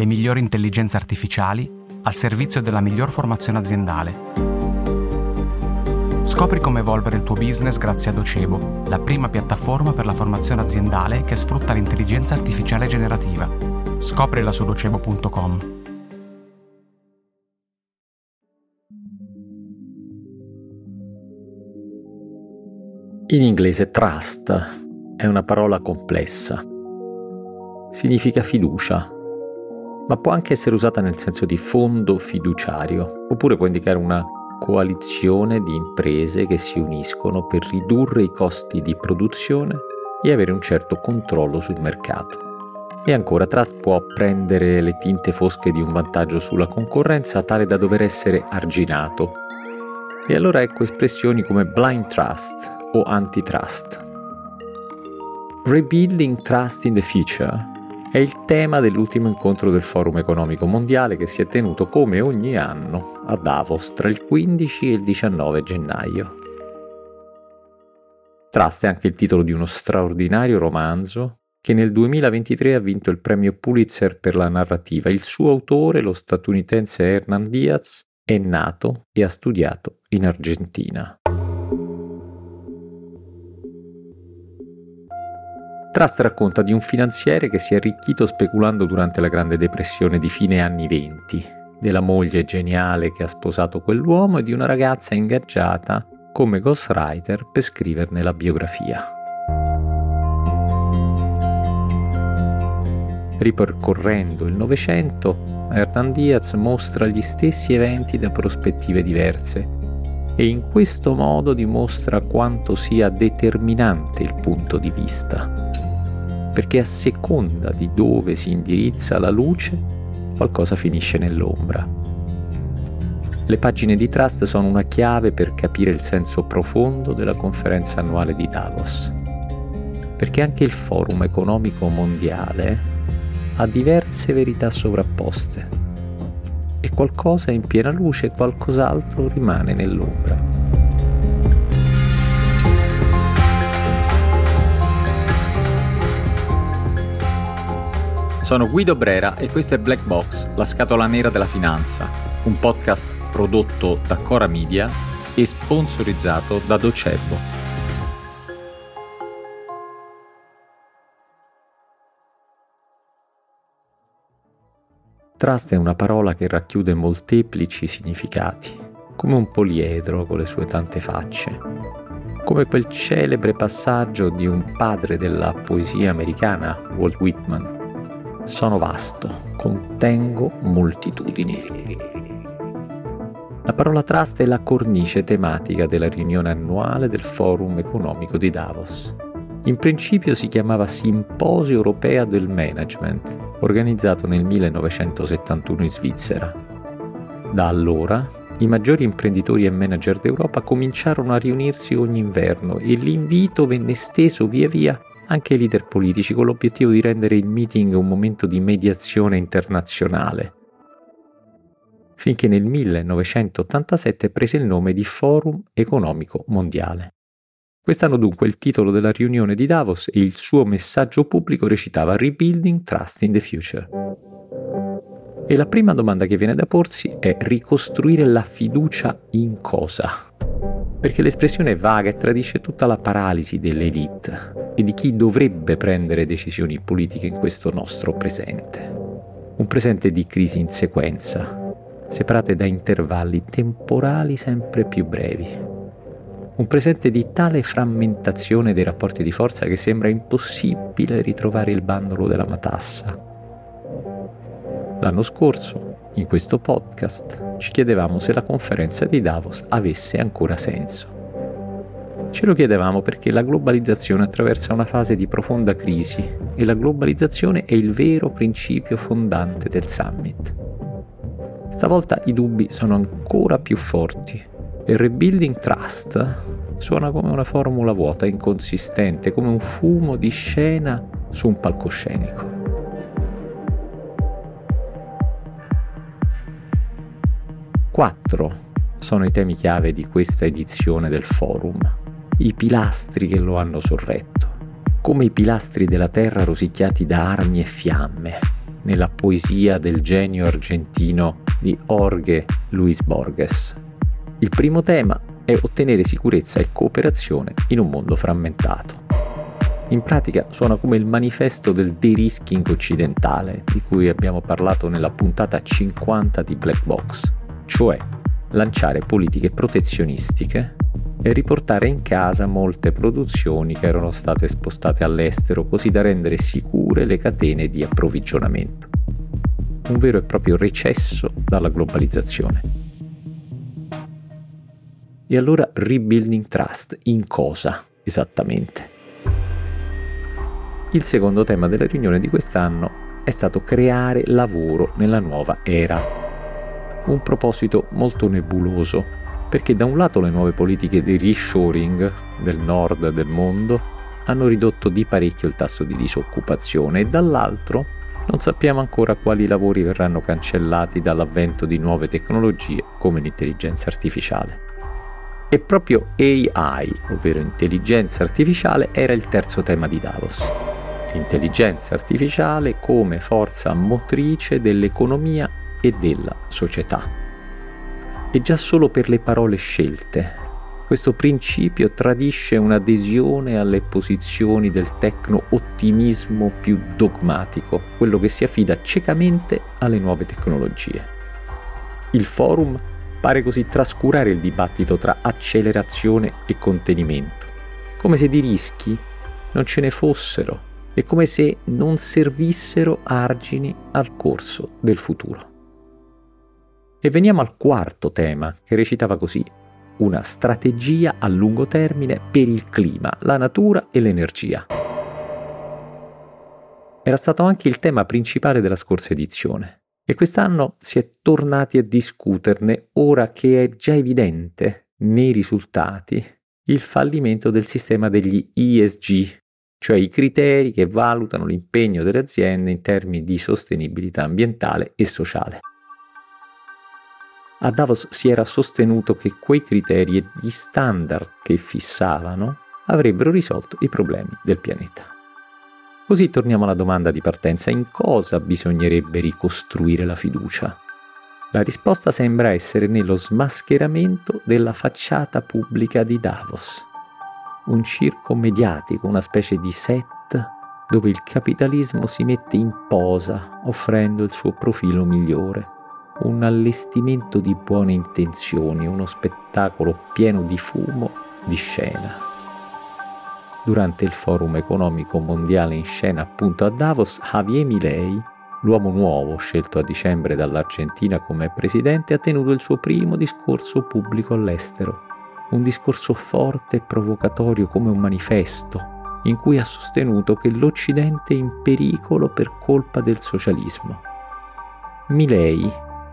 le migliori intelligenze artificiali al servizio della miglior formazione aziendale. Scopri come evolvere il tuo business grazie a Docebo, la prima piattaforma per la formazione aziendale che sfrutta l'intelligenza artificiale generativa. Scoprila su docebo.com. In inglese trust è una parola complessa. Significa fiducia, ma può anche essere usata nel senso di fondo fiduciario, oppure può indicare una coalizione di imprese che si uniscono per ridurre i costi di produzione e avere un certo controllo sul mercato. E ancora, trust può prendere le tinte fosche di un vantaggio sulla concorrenza tale da dover essere arginato. E allora ecco espressioni come blind trust o antitrust. Rebuilding Trust in the Future è il tema dell'ultimo incontro del Forum economico mondiale che si è tenuto come ogni anno a Davos tra il 15 e il 19 gennaio. Trust è anche il titolo di uno straordinario romanzo che nel 2023 ha vinto il premio Pulitzer per la narrativa. Il suo autore, lo statunitense Hernan Diaz, è nato e ha studiato in Argentina. Trust racconta di un finanziere che si è arricchito speculando durante la Grande Depressione di fine anni venti, della moglie geniale che ha sposato quell'uomo e di una ragazza ingaggiata come ghostwriter per scriverne la biografia. Ripercorrendo il Novecento, Hernan Diaz mostra gli stessi eventi da prospettive diverse e in questo modo dimostra quanto sia determinante il punto di vista. Perché a seconda di dove si indirizza la luce, qualcosa finisce nell'ombra. Le pagine di Trust sono una chiave per capire il senso profondo della conferenza annuale di Davos, perché anche il Forum economico mondiale ha diverse verità sovrapposte e qualcosa è in piena luce e qualcos'altro rimane nell'ombra. Sono Guido Brera e questo è Black Box, la scatola nera della finanza, un podcast prodotto da Cora Media e sponsorizzato da Docebo. Trust è una parola che racchiude molteplici significati, come un poliedro con le sue tante facce, come quel celebre passaggio di un padre della poesia americana, Walt Whitman, sono vasto, contengo moltitudini. La parola trust è la cornice tematica della riunione annuale del Forum economico di Davos. In principio si chiamava Simposio Europea del Management, organizzato nel 1971 in Svizzera. Da allora i maggiori imprenditori e manager d'Europa cominciarono a riunirsi ogni inverno e l'invito venne esteso via via anche i leader politici con l'obiettivo di rendere il meeting un momento di mediazione internazionale, finché nel 1987 prese il nome di Forum economico mondiale. Quest'anno dunque il titolo della riunione di Davos e il suo messaggio pubblico recitava Rebuilding Trust in the Future. E la prima domanda che viene da porsi è ricostruire la fiducia in cosa? Perché l'espressione è vaga e tradisce tutta la paralisi dell'elite e di chi dovrebbe prendere decisioni politiche in questo nostro presente. Un presente di crisi in sequenza, separate da intervalli temporali sempre più brevi. Un presente di tale frammentazione dei rapporti di forza che sembra impossibile ritrovare il bandolo della matassa. L'anno scorso, in questo podcast, ci chiedevamo se la conferenza di Davos avesse ancora senso. Ce lo chiedevamo perché la globalizzazione attraversa una fase di profonda crisi e la globalizzazione è il vero principio fondante del summit. Stavolta i dubbi sono ancora più forti e Rebuilding Trust suona come una formula vuota, inconsistente, come un fumo di scena su un palcoscenico. Quattro sono i temi chiave di questa edizione del forum i pilastri che lo hanno sorretto, come i pilastri della terra rosicchiati da armi e fiamme, nella poesia del genio argentino di Jorge Luis Borges. Il primo tema è ottenere sicurezza e cooperazione in un mondo frammentato. In pratica suona come il manifesto del de-risking occidentale di cui abbiamo parlato nella puntata 50 di Black Box, cioè lanciare politiche protezionistiche e riportare in casa molte produzioni che erano state spostate all'estero così da rendere sicure le catene di approvvigionamento. Un vero e proprio recesso dalla globalizzazione. E allora rebuilding trust in cosa esattamente? Il secondo tema della riunione di quest'anno è stato creare lavoro nella nuova era. Un proposito molto nebuloso, perché da un lato le nuove politiche di reshoring del nord del mondo hanno ridotto di parecchio il tasso di disoccupazione e dall'altro non sappiamo ancora quali lavori verranno cancellati dall'avvento di nuove tecnologie come l'intelligenza artificiale. E proprio AI, ovvero intelligenza artificiale, era il terzo tema di Davos l'intelligenza artificiale come forza motrice dell'economia e della società. E già solo per le parole scelte, questo principio tradisce un'adesione alle posizioni del tecno-ottimismo più dogmatico, quello che si affida ciecamente alle nuove tecnologie. Il forum pare così trascurare il dibattito tra accelerazione e contenimento, come se di rischi non ce ne fossero è come se non servissero argini al corso del futuro. E veniamo al quarto tema, che recitava così, una strategia a lungo termine per il clima, la natura e l'energia. Era stato anche il tema principale della scorsa edizione e quest'anno si è tornati a discuterne ora che è già evidente nei risultati il fallimento del sistema degli ESG, cioè i criteri che valutano l'impegno delle aziende in termini di sostenibilità ambientale e sociale. A Davos si era sostenuto che quei criteri e gli standard che fissavano avrebbero risolto i problemi del pianeta. Così torniamo alla domanda di partenza, in cosa bisognerebbe ricostruire la fiducia? La risposta sembra essere nello smascheramento della facciata pubblica di Davos un circo mediatico, una specie di set dove il capitalismo si mette in posa offrendo il suo profilo migliore, un allestimento di buone intenzioni, uno spettacolo pieno di fumo di scena. Durante il forum economico mondiale in scena appunto a Davos, Javier Milei, l'uomo nuovo scelto a dicembre dall'Argentina come presidente, ha tenuto il suo primo discorso pubblico all'estero un discorso forte e provocatorio come un manifesto, in cui ha sostenuto che l'Occidente è in pericolo per colpa del socialismo. Milei,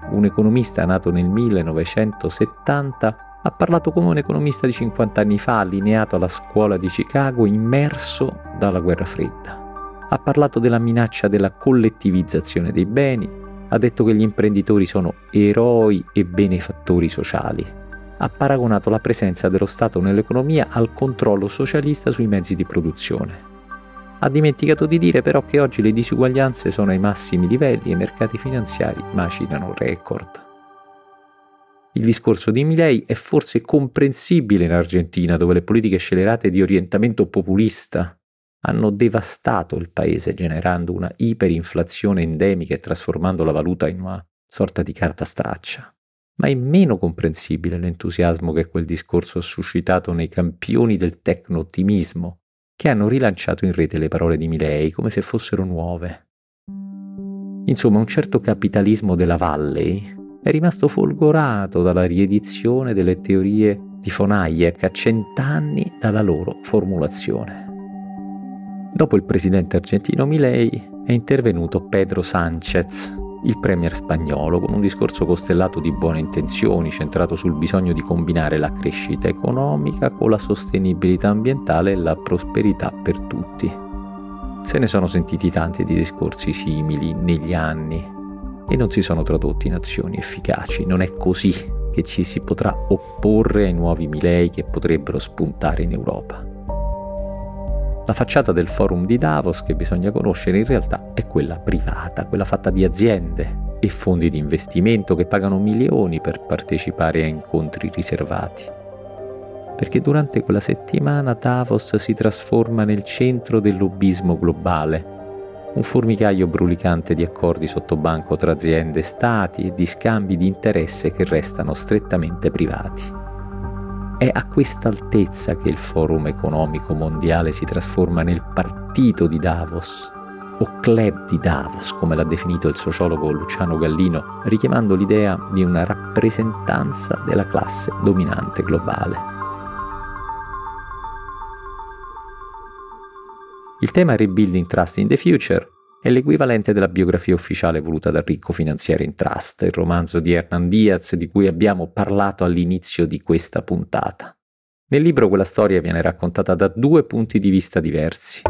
un economista nato nel 1970, ha parlato come un economista di 50 anni fa, allineato alla scuola di Chicago, immerso dalla guerra fredda. Ha parlato della minaccia della collettivizzazione dei beni, ha detto che gli imprenditori sono eroi e benefattori sociali ha paragonato la presenza dello Stato nell'economia al controllo socialista sui mezzi di produzione. Ha dimenticato di dire però che oggi le disuguaglianze sono ai massimi livelli e i mercati finanziari macinano record. Il discorso di Milei è forse comprensibile in Argentina, dove le politiche scelerate di orientamento populista hanno devastato il paese, generando una iperinflazione endemica e trasformando la valuta in una sorta di carta straccia ma è meno comprensibile l'entusiasmo che quel discorso ha suscitato nei campioni del tecno-ottimismo, che hanno rilanciato in rete le parole di Milei come se fossero nuove. Insomma, un certo capitalismo della Valley è rimasto folgorato dalla riedizione delle teorie di von Hayek a cent'anni dalla loro formulazione. Dopo il presidente argentino Milei è intervenuto Pedro Sánchez, il premier spagnolo con un discorso costellato di buone intenzioni, centrato sul bisogno di combinare la crescita economica con la sostenibilità ambientale e la prosperità per tutti. Se ne sono sentiti tanti di discorsi simili negli anni e non si sono tradotti in azioni efficaci. Non è così che ci si potrà opporre ai nuovi Milei che potrebbero spuntare in Europa. La facciata del forum di Davos che bisogna conoscere in realtà è quella privata, quella fatta di aziende e fondi di investimento che pagano milioni per partecipare a incontri riservati. Perché durante quella settimana Davos si trasforma nel centro del lobbismo globale, un formicaio brulicante di accordi sottobanco tra aziende e stati e di scambi di interesse che restano strettamente privati. È a questa altezza che il Forum economico mondiale si trasforma nel partito di Davos, o club di Davos, come l'ha definito il sociologo Luciano Gallino, richiamando l'idea di una rappresentanza della classe dominante globale. Il tema Rebuilding Trust in the Future è l'equivalente della biografia ufficiale voluta dal ricco finanziere in trust, il romanzo di Hernan Diaz di cui abbiamo parlato all'inizio di questa puntata. Nel libro quella storia viene raccontata da due punti di vista diversi.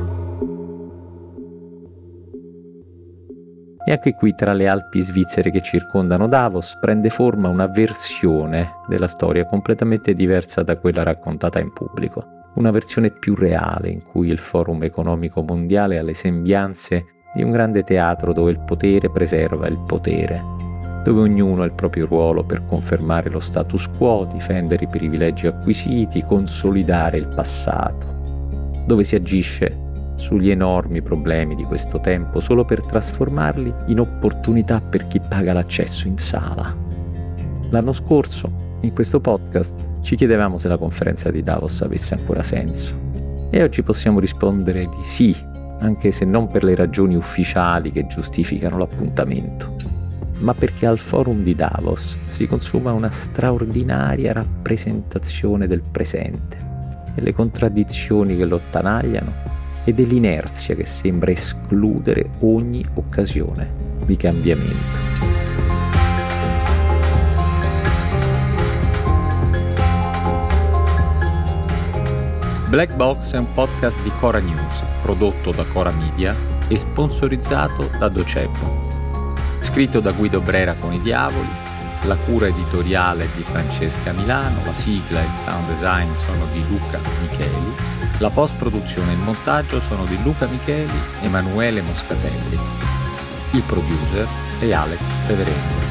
E anche qui tra le Alpi svizzere che circondano Davos prende forma una versione della storia completamente diversa da quella raccontata in pubblico, una versione più reale in cui il Forum economico mondiale ha le sembianze di un grande teatro dove il potere preserva il potere, dove ognuno ha il proprio ruolo per confermare lo status quo, difendere i privilegi acquisiti, consolidare il passato, dove si agisce sugli enormi problemi di questo tempo solo per trasformarli in opportunità per chi paga l'accesso in sala. L'anno scorso, in questo podcast, ci chiedevamo se la conferenza di Davos avesse ancora senso. E oggi possiamo rispondere di sì, anche se non per le ragioni ufficiali che giustificano l'appuntamento, ma perché al forum di Davos si consuma una straordinaria rappresentazione del presente, delle contraddizioni che lo attanagliano e dell'inerzia che sembra escludere ogni occasione di cambiamento. Black Box è un podcast di Cora News, prodotto da Cora Media e sponsorizzato da Docebo. Scritto da Guido Brera con i Diavoli, la cura editoriale di Francesca Milano, la sigla e il sound design sono di Luca Micheli, la post-produzione e il montaggio sono di Luca Micheli e Emanuele Moscatelli. Il producer è Alex Peverenzo.